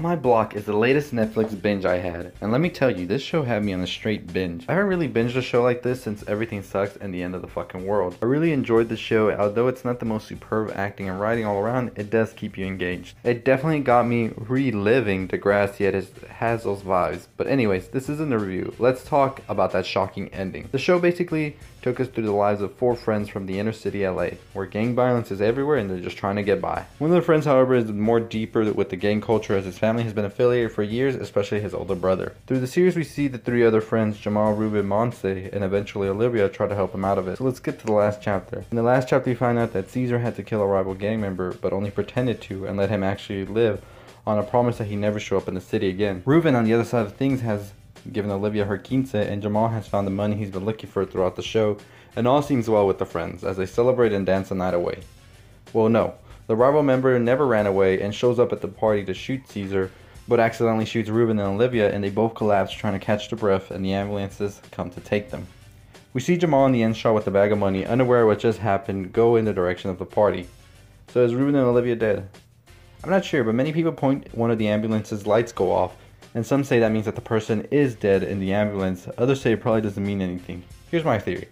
My block is the latest Netflix binge I had, and let me tell you, this show had me on a straight binge. I haven't really binged a show like this since Everything Sucks and the End of the Fucking World. I really enjoyed the show, although it's not the most superb acting and writing all around, it does keep you engaged. It definitely got me reliving Degrassi at it has those vibes. But anyways, this isn't a review. Let's talk about that shocking ending. The show basically took us through the lives of four friends from the inner city LA, where gang violence is everywhere and they're just trying to get by. One of the friends, however, is more deeper with the gang culture as his family has been affiliated for years, especially his older brother. Through the series, we see the three other friends, Jamal, Ruben, Monse, and eventually Olivia, try to help him out of it. So let's get to the last chapter. In the last chapter, we find out that Cesar had to kill a rival gang member, but only pretended to and let him actually live on a promise that he never show up in the city again. Ruben, on the other side of things, has given Olivia her quince, and Jamal has found the money he's been looking for throughout the show, and all seems well with the friends as they celebrate and dance the night away. Well, no. The rival member never ran away and shows up at the party to shoot Cesar, but accidentally shoots Ruben and Olivia, and they both collapse trying to catch their breath, and the ambulances come to take them. We see Jamal in the end shot with a bag of money, unaware of what just happened, go in the direction of the party. So is Ruben and Olivia dead? I'm not sure, but many people point one of the ambulance's lights go off, and some say that means that the person is dead in the ambulance. Others say it probably doesn't mean anything. Here's my theory.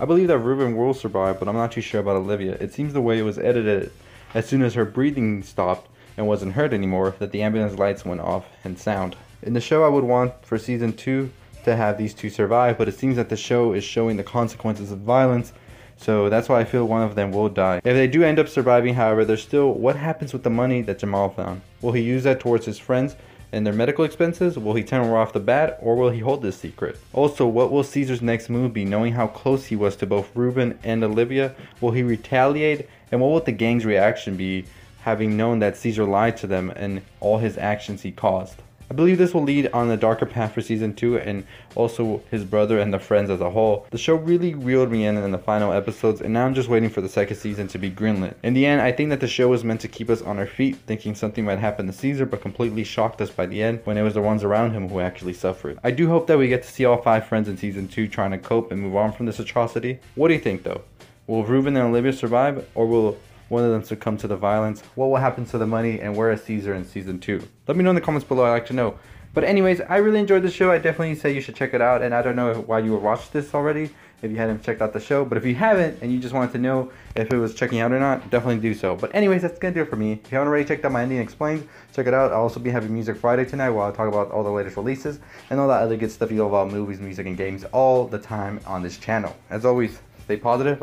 I believe that Ruben will survive, but I'm not too sure about Olivia. It seems the way it was edited, as soon as her breathing stopped and wasn't heard anymore, that the ambulance lights went off and sound. In the show, I would want for season 2 to have these two survive, but it seems that the show is showing the consequences of violence, so that's why I feel one of them will die. If they do end up surviving, however, there's still what happens with the money that Jamal found? Will he use that towards his friends? And their medical expenses? Will he tell her off the bat, or will he hold this secret? Also, what will Cesar's next move be, knowing how close he was to both Ruben and Olivia? Will he retaliate? And what will the gang's reaction be, having known that Cesar lied to them and all his actions he caused? I believe this will lead on a darker path for season 2 and also his brother and the friends as a whole. The show really reeled me in in the final episodes and now I'm just waiting for the second season to be greenlit. In the end, I think that the show was meant to keep us on our feet thinking something might happen to Cesar but completely shocked us by the end when it was the ones around him who actually suffered. I do hope that we get to see all five friends in season 2 trying to cope and move on from this atrocity. What do you think though? Will Ruben and Olivia survive or will one of them succumb to the violence. What will happen to the money, and where is Cesar in season two? Let me know in the comments below. I'd like to know. But anyways, I really enjoyed the show. I definitely say you should check it out. And I don't know why you would watch this already if you hadn't checked out the show. But if you haven't and you just wanted to know if it was checking out or not, definitely do so. But anyways, that's gonna do it for me. If you haven't already checked out my ending explained, check it out. I'll also be having Music Friday tonight where I'll talk about all the latest releases and all that other good stuff you know about movies, music, and games all the time on this channel. As always, stay positive.